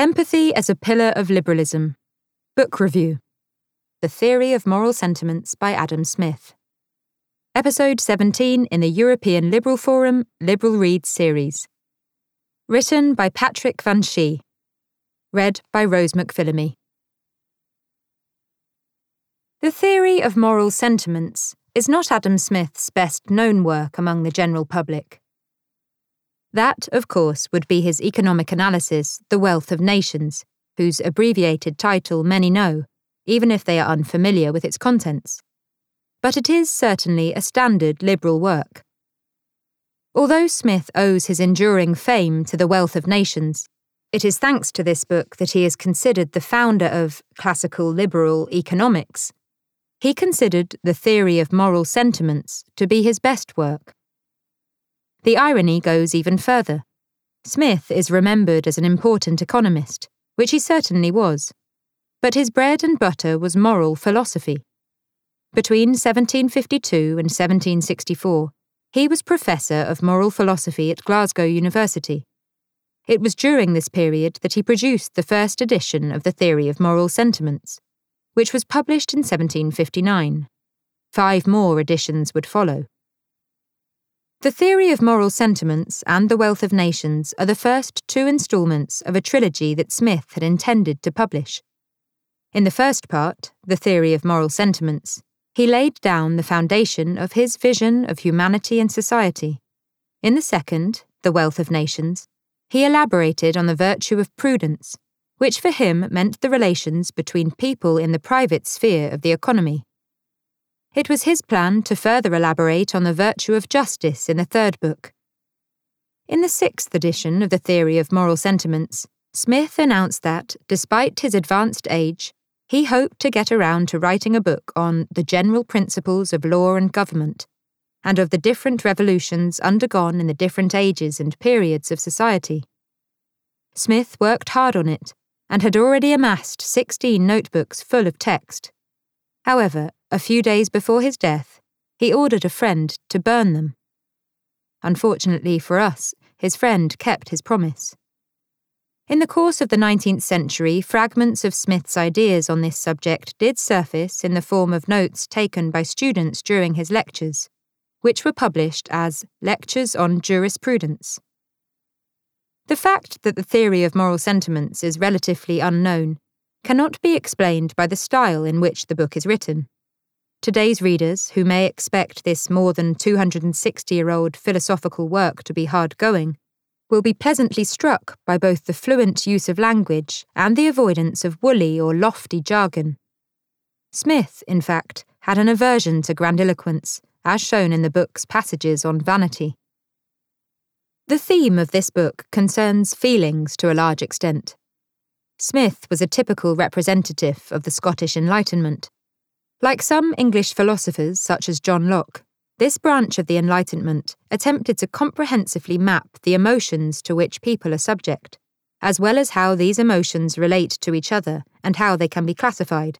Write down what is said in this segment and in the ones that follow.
Empathy as a Pillar of Liberalism. Book Review The Theory of Moral Sentiments by Adam Smith. Episode 17 in the European Liberal Forum Liberal Reads series. Written by Patrick Van Schie. Read by Rose McPhillamy. The Theory of Moral Sentiments is not Adam Smith's best known work among the general public. That, of course, would be his economic analysis, The Wealth of Nations, whose abbreviated title many know, even if they are unfamiliar with its contents. But it is certainly a standard liberal work. Although Smith owes his enduring fame to The Wealth of Nations, it is thanks to this book that he is considered the founder of classical liberal economics. He considered the theory of moral sentiments to be his best work. The irony goes even further. Smith is remembered as an important economist, which he certainly was. But his bread and butter was moral philosophy. Between 1752 and 1764, he was professor of moral philosophy at Glasgow University. It was during this period that he produced the first edition of the Theory of Moral Sentiments, which was published in 1759. Five more editions would follow. The Theory of Moral Sentiments and The Wealth of Nations are the first two installments of a trilogy that Smith had intended to publish. In the first part, The Theory of Moral Sentiments, he laid down the foundation of his vision of humanity and society. In the second, The Wealth of Nations, he elaborated on the virtue of prudence, which for him meant the relations between people in the private sphere of the economy. It was his plan to further elaborate on the virtue of justice in the third book. In the sixth edition of the Theory of Moral Sentiments, Smith announced that, despite his advanced age, he hoped to get around to writing a book on the general principles of law and government, and of the different revolutions undergone in the different ages and periods of society. Smith worked hard on it, and had already amassed 16 notebooks full of text. However, a few days before his death, he ordered a friend to burn them. Unfortunately for us, his friend kept his promise. In the course of the 19th century, fragments of Smith's ideas on this subject did surface in the form of notes taken by students during his lectures, which were published as Lectures on Jurisprudence. The fact that the theory of moral sentiments is relatively unknown cannot be explained by the style in which the book is written. Today's readers, who may expect this more than 260 year old philosophical work to be hard going, will be pleasantly struck by both the fluent use of language and the avoidance of woolly or lofty jargon. Smith, in fact, had an aversion to grandiloquence, as shown in the book's passages on vanity. The theme of this book concerns feelings to a large extent. Smith was a typical representative of the Scottish Enlightenment like some English philosophers, such as John Locke, this branch of the Enlightenment attempted to comprehensively map the emotions to which people are subject, as well as how these emotions relate to each other and how they can be classified.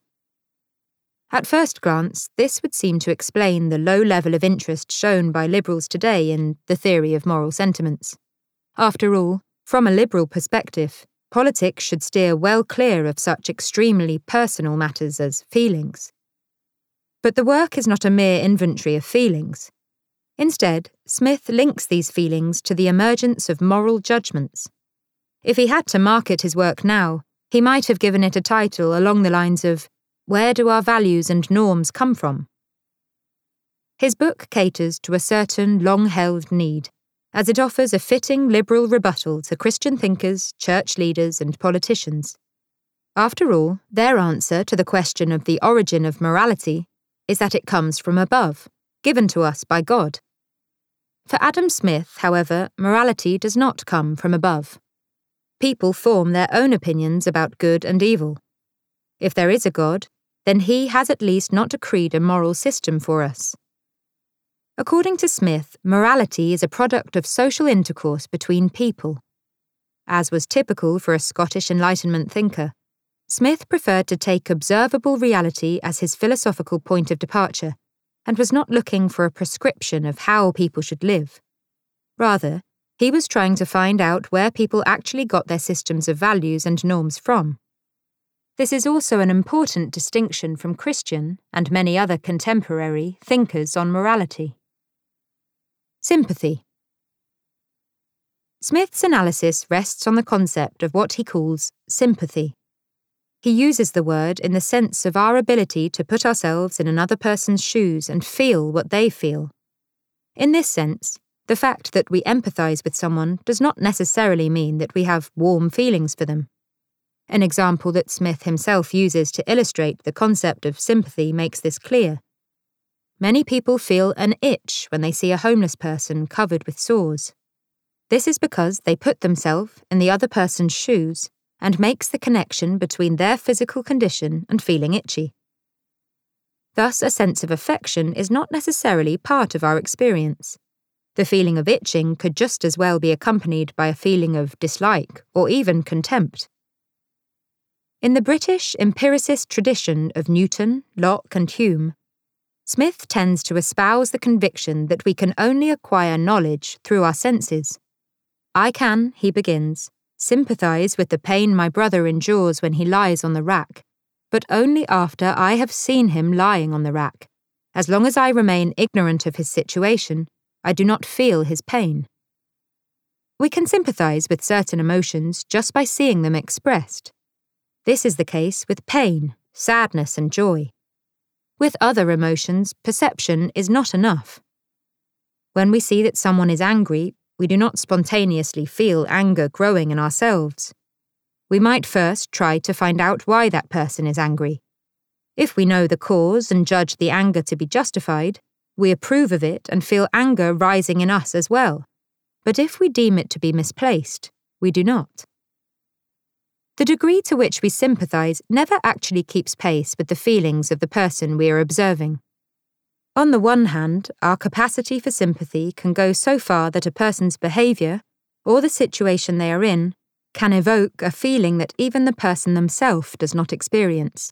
At first glance, this would seem to explain the low level of interest shown by liberals today in the theory of moral sentiments. After all, from a liberal perspective, politics should steer well clear of such extremely personal matters as feelings. But the work is not a mere inventory of feelings. Instead, Smith links these feelings to the emergence of moral judgments. If he had to market his work now, he might have given it a title along the lines of Where Do Our Values and Norms Come From? His book caters to a certain long held need, as it offers a fitting liberal rebuttal to Christian thinkers, church leaders, and politicians. After all, their answer to the question of the origin of morality is that it comes from above, given to us by God. For Adam Smith, however, morality does not come from above. People form their own opinions about good and evil. If there is a God, then he has at least not decreed a moral system for us. According to Smith, morality is a product of social intercourse between people. As was typical for a Scottish Enlightenment thinker, Smith preferred to take observable reality as his philosophical point of departure, and was not looking for a prescription of how people should live. Rather, He was trying to find out where people actually got their systems of values and norms from. This is also an important distinction from Christian and many other contemporary thinkers on morality. Sympathy. Smith's analysis rests on the concept of what he calls sympathy. He uses the word in the sense of our ability to put ourselves in another person's shoes and feel what they feel. In this sense, the fact that we empathize with someone does not necessarily mean that we have warm feelings for them. An example that Smith himself uses to illustrate the concept of sympathy makes this clear. Many people feel an itch when they see a homeless person covered with sores. This is because they put themselves in the other person's shoes and makes the connection between their physical condition and feeling itchy. Thus, a sense of affection is not necessarily part of our experience. The feeling of itching could just as well be accompanied by a feeling of dislike or even contempt. In the British empiricist tradition of Newton, Locke, and Hume, Smith tends to espouse the conviction that we can only acquire knowledge through our senses. I can, he begins, sympathise with the pain my brother endures when he lies on the rack, but only after I have seen him lying on the rack. As long as I remain ignorant of his situation, I do not feel his pain. We can sympathise with certain emotions just by seeing them expressed. This is the case with pain, sadness, and joy. With other emotions, perception is not enough. When we see that someone is angry, we do not spontaneously feel anger growing in ourselves. We might first try to find out why that person is angry. If we know the cause and judge the anger to be justified, we approve of it and feel anger rising in us as well. But if we deem it to be misplaced, we do not. The degree to which we sympathise never actually keeps pace with the feelings of the person we are observing. On the one hand, our capacity for sympathy can go so far that a person's behaviour, or the situation they are in, can evoke a feeling that even the person themselves does not experience.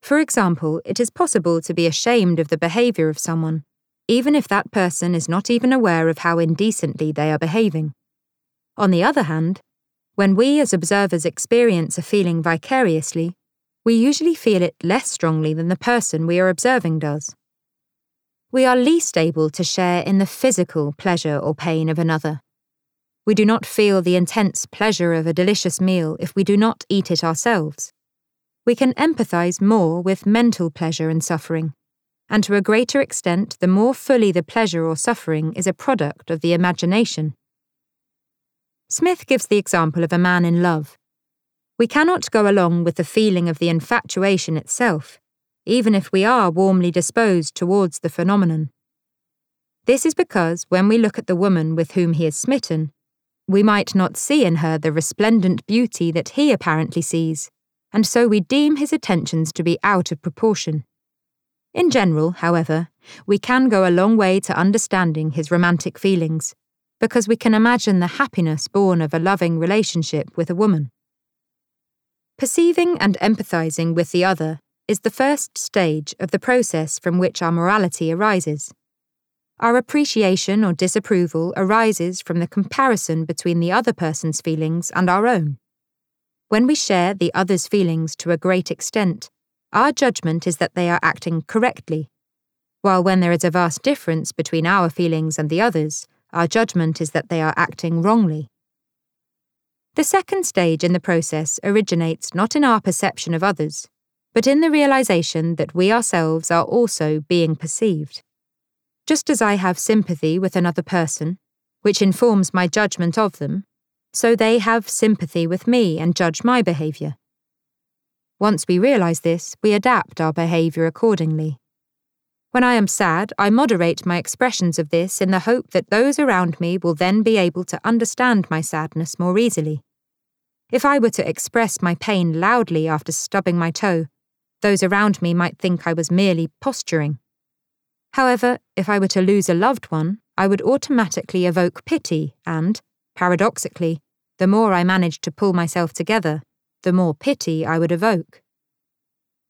For example, it is possible to be ashamed of the behaviour of someone, even if that person is not even aware of how indecently they are behaving. On the other hand, when we as observers experience a feeling vicariously, we usually feel it less strongly than the person we are observing does we are least able to share in the physical pleasure or pain of another. We do not feel the intense pleasure of a delicious meal if we do not eat it ourselves. We can empathize more with mental pleasure and suffering, and to a greater extent, the more fully the pleasure or suffering is a product of the imagination. Smith gives the example of a man in love. We cannot go along with the feeling of the infatuation itself even if we are warmly disposed towards the phenomenon. This is because when we look at the woman with whom he is smitten, we might not see in her the resplendent beauty that he apparently sees, and so we deem his attentions to be out of proportion. In general, however, we can go a long way to understanding his romantic feelings, because we can imagine the happiness born of a loving relationship with a woman. Perceiving and empathizing with the other is the first stage of the process from which our morality arises. Our appreciation or disapproval arises from the comparison between the other person's feelings and our own. When we share the other's feelings to a great extent, our judgment is that they are acting correctly, while when there is a vast difference between our feelings and the others, our judgment is that they are acting wrongly. The second stage in the process originates not in our perception of others, but in the realization that we ourselves are also being perceived. Just as I have sympathy with another person, which informs my judgment of them, so they have sympathy with me and judge my behaviour. Once we realize this, we adapt our behaviour accordingly. When I am sad, I moderate my expressions of this in the hope that those around me will then be able to understand my sadness more easily. If I were to express my pain loudly after stubbing my toe, those around me might think I was merely posturing. However, if I were to lose a loved one, I would automatically evoke pity, and, paradoxically, the more I managed to pull myself together, the more pity I would evoke.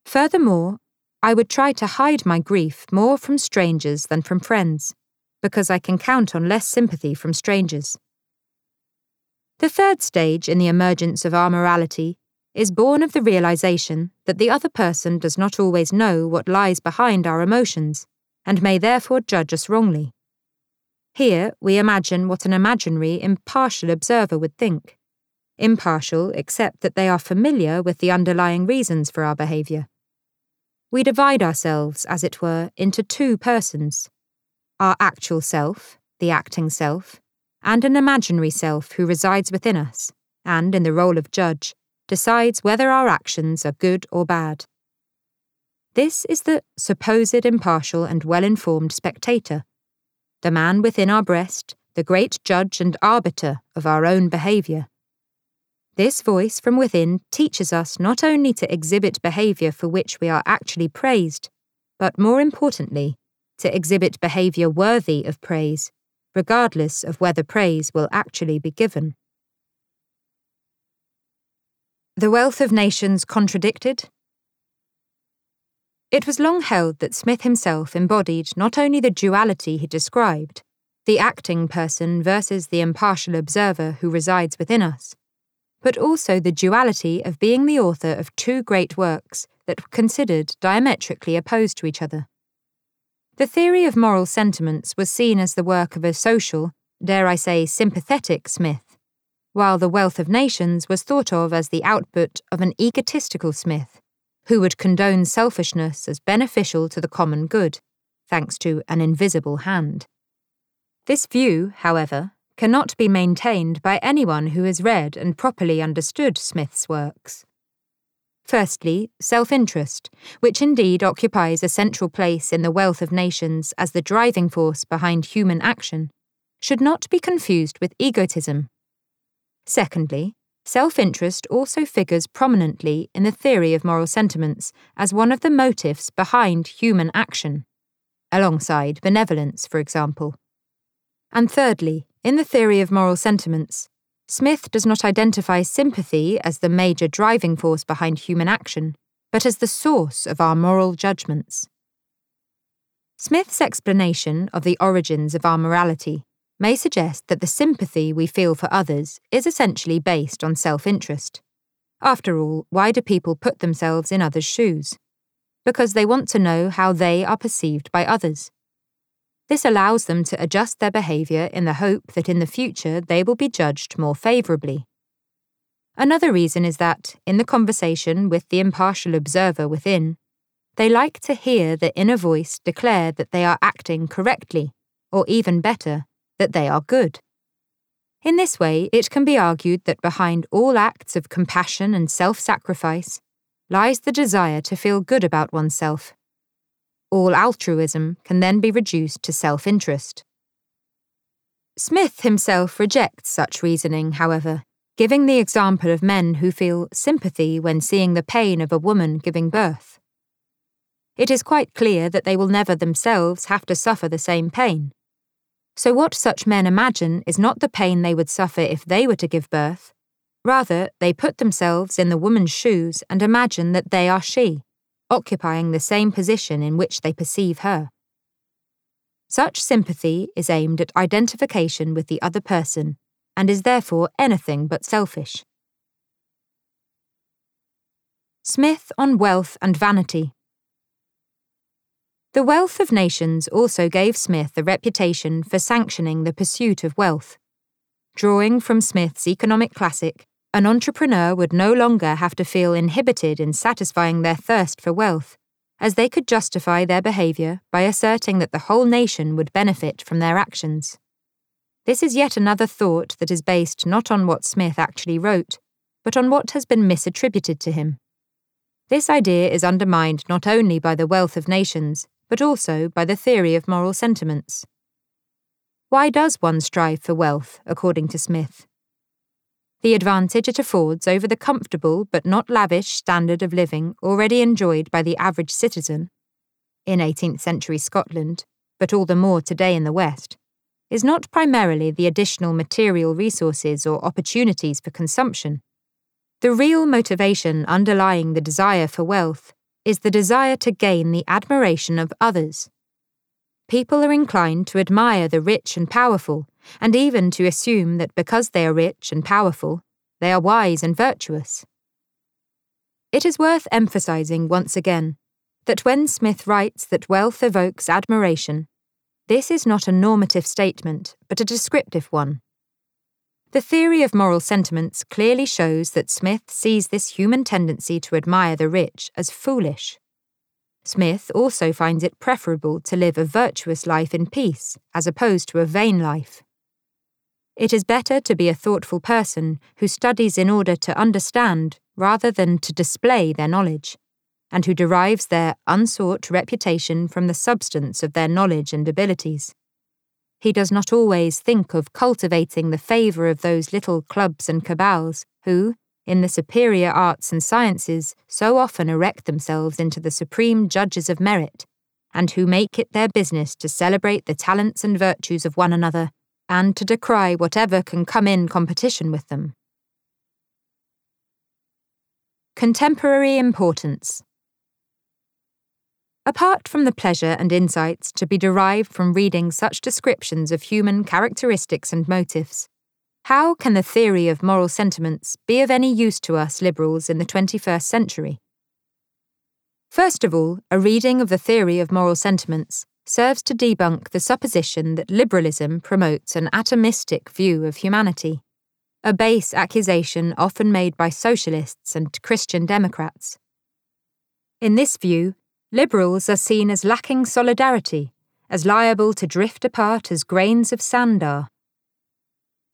Furthermore, I would try to hide my grief more from strangers than from friends, because I can count on less sympathy from strangers. The third stage in the emergence of our morality is born of the realization that the other person does not always know what lies behind our emotions, and may therefore judge us wrongly. Here we imagine what an imaginary, impartial observer would think. Impartial, except that they are familiar with the underlying reasons for our behaviour. We divide ourselves, as it were, into two persons our actual self, the acting self, and an imaginary self who resides within us, and, in the role of judge, decides whether our actions are good or bad. This is the supposed impartial and well informed spectator, the man within our breast, the great judge and arbiter of our own behaviour. This voice from within teaches us not only to exhibit behaviour for which we are actually praised, but more importantly, to exhibit behaviour worthy of praise, regardless of whether praise will actually be given. The Wealth of Nations Contradicted? It was long held that Smith himself embodied not only the duality he described, the acting person versus the impartial observer who resides within us, but also the duality of being the author of two great works that were considered diametrically opposed to each other. The theory of moral sentiments was seen as the work of a social, dare I say, sympathetic Smith while The Wealth of Nations was thought of as the output of an egotistical Smith, who would condone selfishness as beneficial to the common good, thanks to an invisible hand. This view, however, cannot be maintained by anyone who has read and properly understood Smith's works. Firstly, self interest, which indeed occupies a central place in the wealth of nations as the driving force behind human action, should not be confused with egotism Secondly, self interest also figures prominently in the theory of moral sentiments as one of the motives behind human action, alongside benevolence, for example. And thirdly, in the theory of moral sentiments, Smith does not identify sympathy as the major driving force behind human action, but as the source of our moral judgments. Smith's explanation of the origins of our morality may suggest that the sympathy we feel for others is essentially based on self interest. After all, why do people put themselves in others' shoes? Because they want to know how they are perceived by others. This allows them to adjust their behaviour in the hope that in the future they will be judged more favourably. Another reason is that, in the conversation with the impartial observer within, they like to hear the inner voice declare that they are acting correctly, or even better, that they are good. In this way, it can be argued that behind all acts of compassion and self sacrifice lies the desire to feel good about oneself. All altruism can then be reduced to self interest. Smith himself rejects such reasoning, however, giving the example of men who feel sympathy when seeing the pain of a woman giving birth. It is quite clear that they will never themselves have to suffer the same pain. So, what such men imagine is not the pain they would suffer if they were to give birth. Rather, they put themselves in the woman's shoes and imagine that they are she, occupying the same position in which they perceive her. Such sympathy is aimed at identification with the other person and is therefore anything but selfish. Smith on Wealth and Vanity. The wealth of nations also gave Smith a reputation for sanctioning the pursuit of wealth. Drawing from Smith's economic classic, an entrepreneur would no longer have to feel inhibited in satisfying their thirst for wealth, as they could justify their behaviour by asserting that the whole nation would benefit from their actions. This is yet another thought that is based not on what Smith actually wrote, but on what has been misattributed to him. This idea is undermined not only by the wealth of nations, but also by the theory of moral sentiments. Why does one strive for wealth, according to Smith? The advantage it affords over the comfortable but not lavish standard of living already enjoyed by the average citizen, in 18th century Scotland, but all the more today in the West, is not primarily the additional material resources or opportunities for consumption. The real motivation underlying the desire for wealth is the desire to gain the admiration of others. People are inclined to admire the rich and powerful and even to assume that because they are rich and powerful, they are wise and virtuous. It is worth emphasizing once again that when Smith writes that wealth evokes admiration, this is not a normative statement, but a descriptive one. The theory of moral sentiments clearly shows that Smith sees this human tendency to admire the rich as foolish. Smith also finds it preferable to live a virtuous life in peace as opposed to a vain life. It is better to be a thoughtful person who studies in order to understand rather than to display their knowledge, and who derives their unsought reputation from the substance of their knowledge and abilities. He does not always think of cultivating the favour of those little clubs and cabals who, in the superior arts and sciences, so often erect themselves into the supreme judges of merit, and who make it their business to celebrate the talents and virtues of one another, and to decry whatever can come in competition with them. Contemporary importance Apart from the pleasure and insights to be derived from reading such descriptions of human characteristics and motives, how can the theory of moral sentiments be of any use to us liberals in the 21st century? First of all, a reading of the theory of moral sentiments serves to debunk the supposition that liberalism promotes an atomistic view of humanity, a base accusation often made by socialists and Christian Democrats. In this view, Liberals are seen as lacking solidarity, as liable to drift apart as grains of sand are.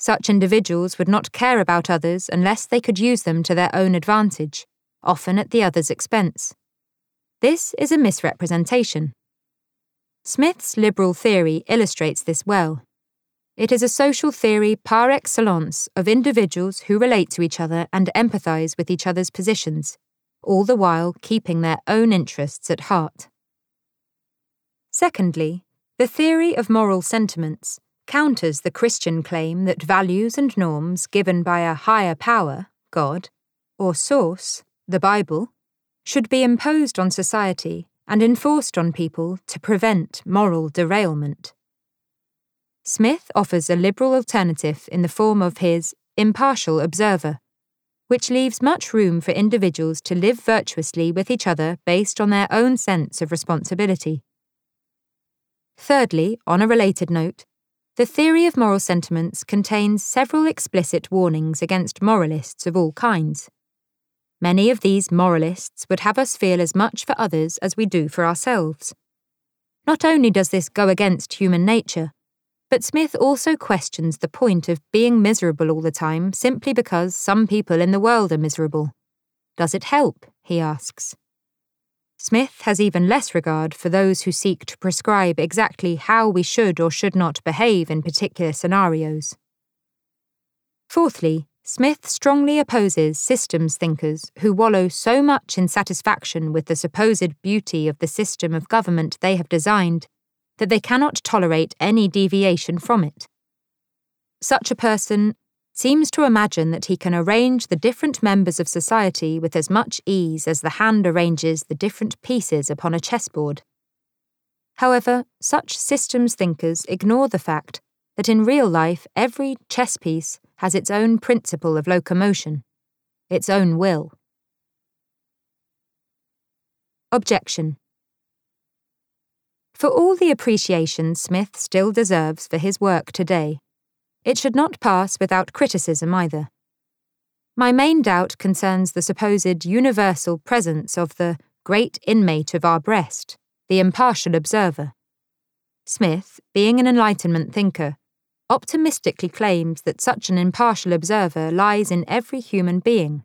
Such individuals would not care about others unless they could use them to their own advantage, often at the other's expense. This is a misrepresentation. Smith's liberal theory illustrates this well. It is a social theory par excellence of individuals who relate to each other and empathize with each other's positions all the while keeping their own interests at heart. Secondly, the theory of moral sentiments counters the Christian claim that values and norms given by a higher power, God, or source, the Bible, should be imposed on society and enforced on people to prevent moral derailment. Smith offers a liberal alternative in the form of his Impartial Observer, which leaves much room for individuals to live virtuously with each other based on their own sense of responsibility. Thirdly, on a related note, the theory of moral sentiments contains several explicit warnings against moralists of all kinds. Many of these moralists would have us feel as much for others as we do for ourselves. Not only does this go against human nature, but Smith also questions the point of being miserable all the time simply because some people in the world are miserable. Does it help? he asks. Smith has even less regard for those who seek to prescribe exactly how we should or should not behave in particular scenarios. Fourthly, Smith strongly opposes systems thinkers who wallow so much in satisfaction with the supposed beauty of the system of government they have designed that they cannot tolerate any deviation from it. Such a person seems to imagine that he can arrange the different members of society with as much ease as the hand arranges the different pieces upon a chessboard. However, such systems thinkers ignore the fact that in real life every chess piece has its own principle of locomotion, its own will. Objection for all the appreciation Smith still deserves for his work today, it should not pass without criticism either. My main doubt concerns the supposed universal presence of the great inmate of our breast, the impartial observer. Smith, being an Enlightenment thinker, optimistically claims that such an impartial observer lies in every human being.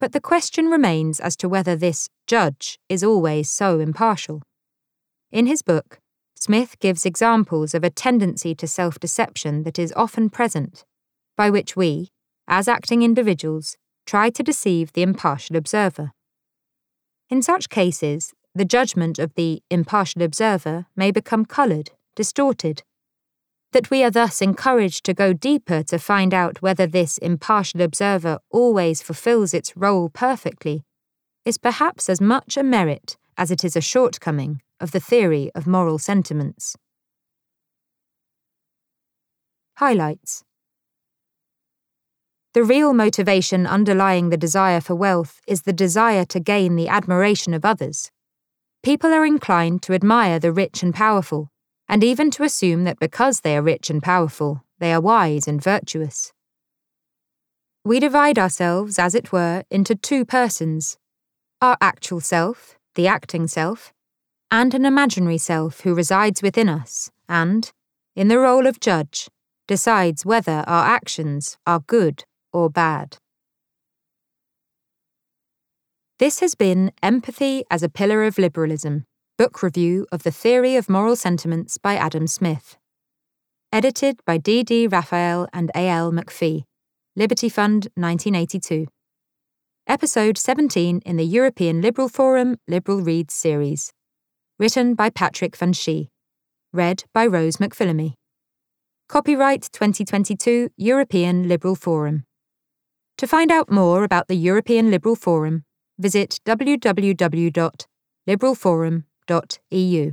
But the question remains as to whether this judge is always so impartial. In his book, Smith gives examples of a tendency to self deception that is often present, by which we, as acting individuals, try to deceive the impartial observer. In such cases, the judgment of the impartial observer may become coloured, distorted. That we are thus encouraged to go deeper to find out whether this impartial observer always fulfills its role perfectly is perhaps as much a merit as it is a shortcoming of the theory of moral sentiments. Highlights The real motivation underlying the desire for wealth is the desire to gain the admiration of others. People are inclined to admire the rich and powerful, and even to assume that because they are rich and powerful, they are wise and virtuous. We divide ourselves, as it were, into two persons our actual self, the acting self, and an imaginary self who resides within us and, in the role of judge, decides whether our actions are good or bad. This has been Empathy as a Pillar of Liberalism, book review of The Theory of Moral Sentiments by Adam Smith. Edited by D. D. Raphael and A. L. Macfie, Liberty Fund 1982. Episode 17 in the European Liberal Forum Liberal Reads series. Written by Patrick Van Schie. Read by Rose McPhillamy. Copyright 2022 European Liberal Forum. To find out more about the European Liberal Forum, visit www.liberalforum.eu.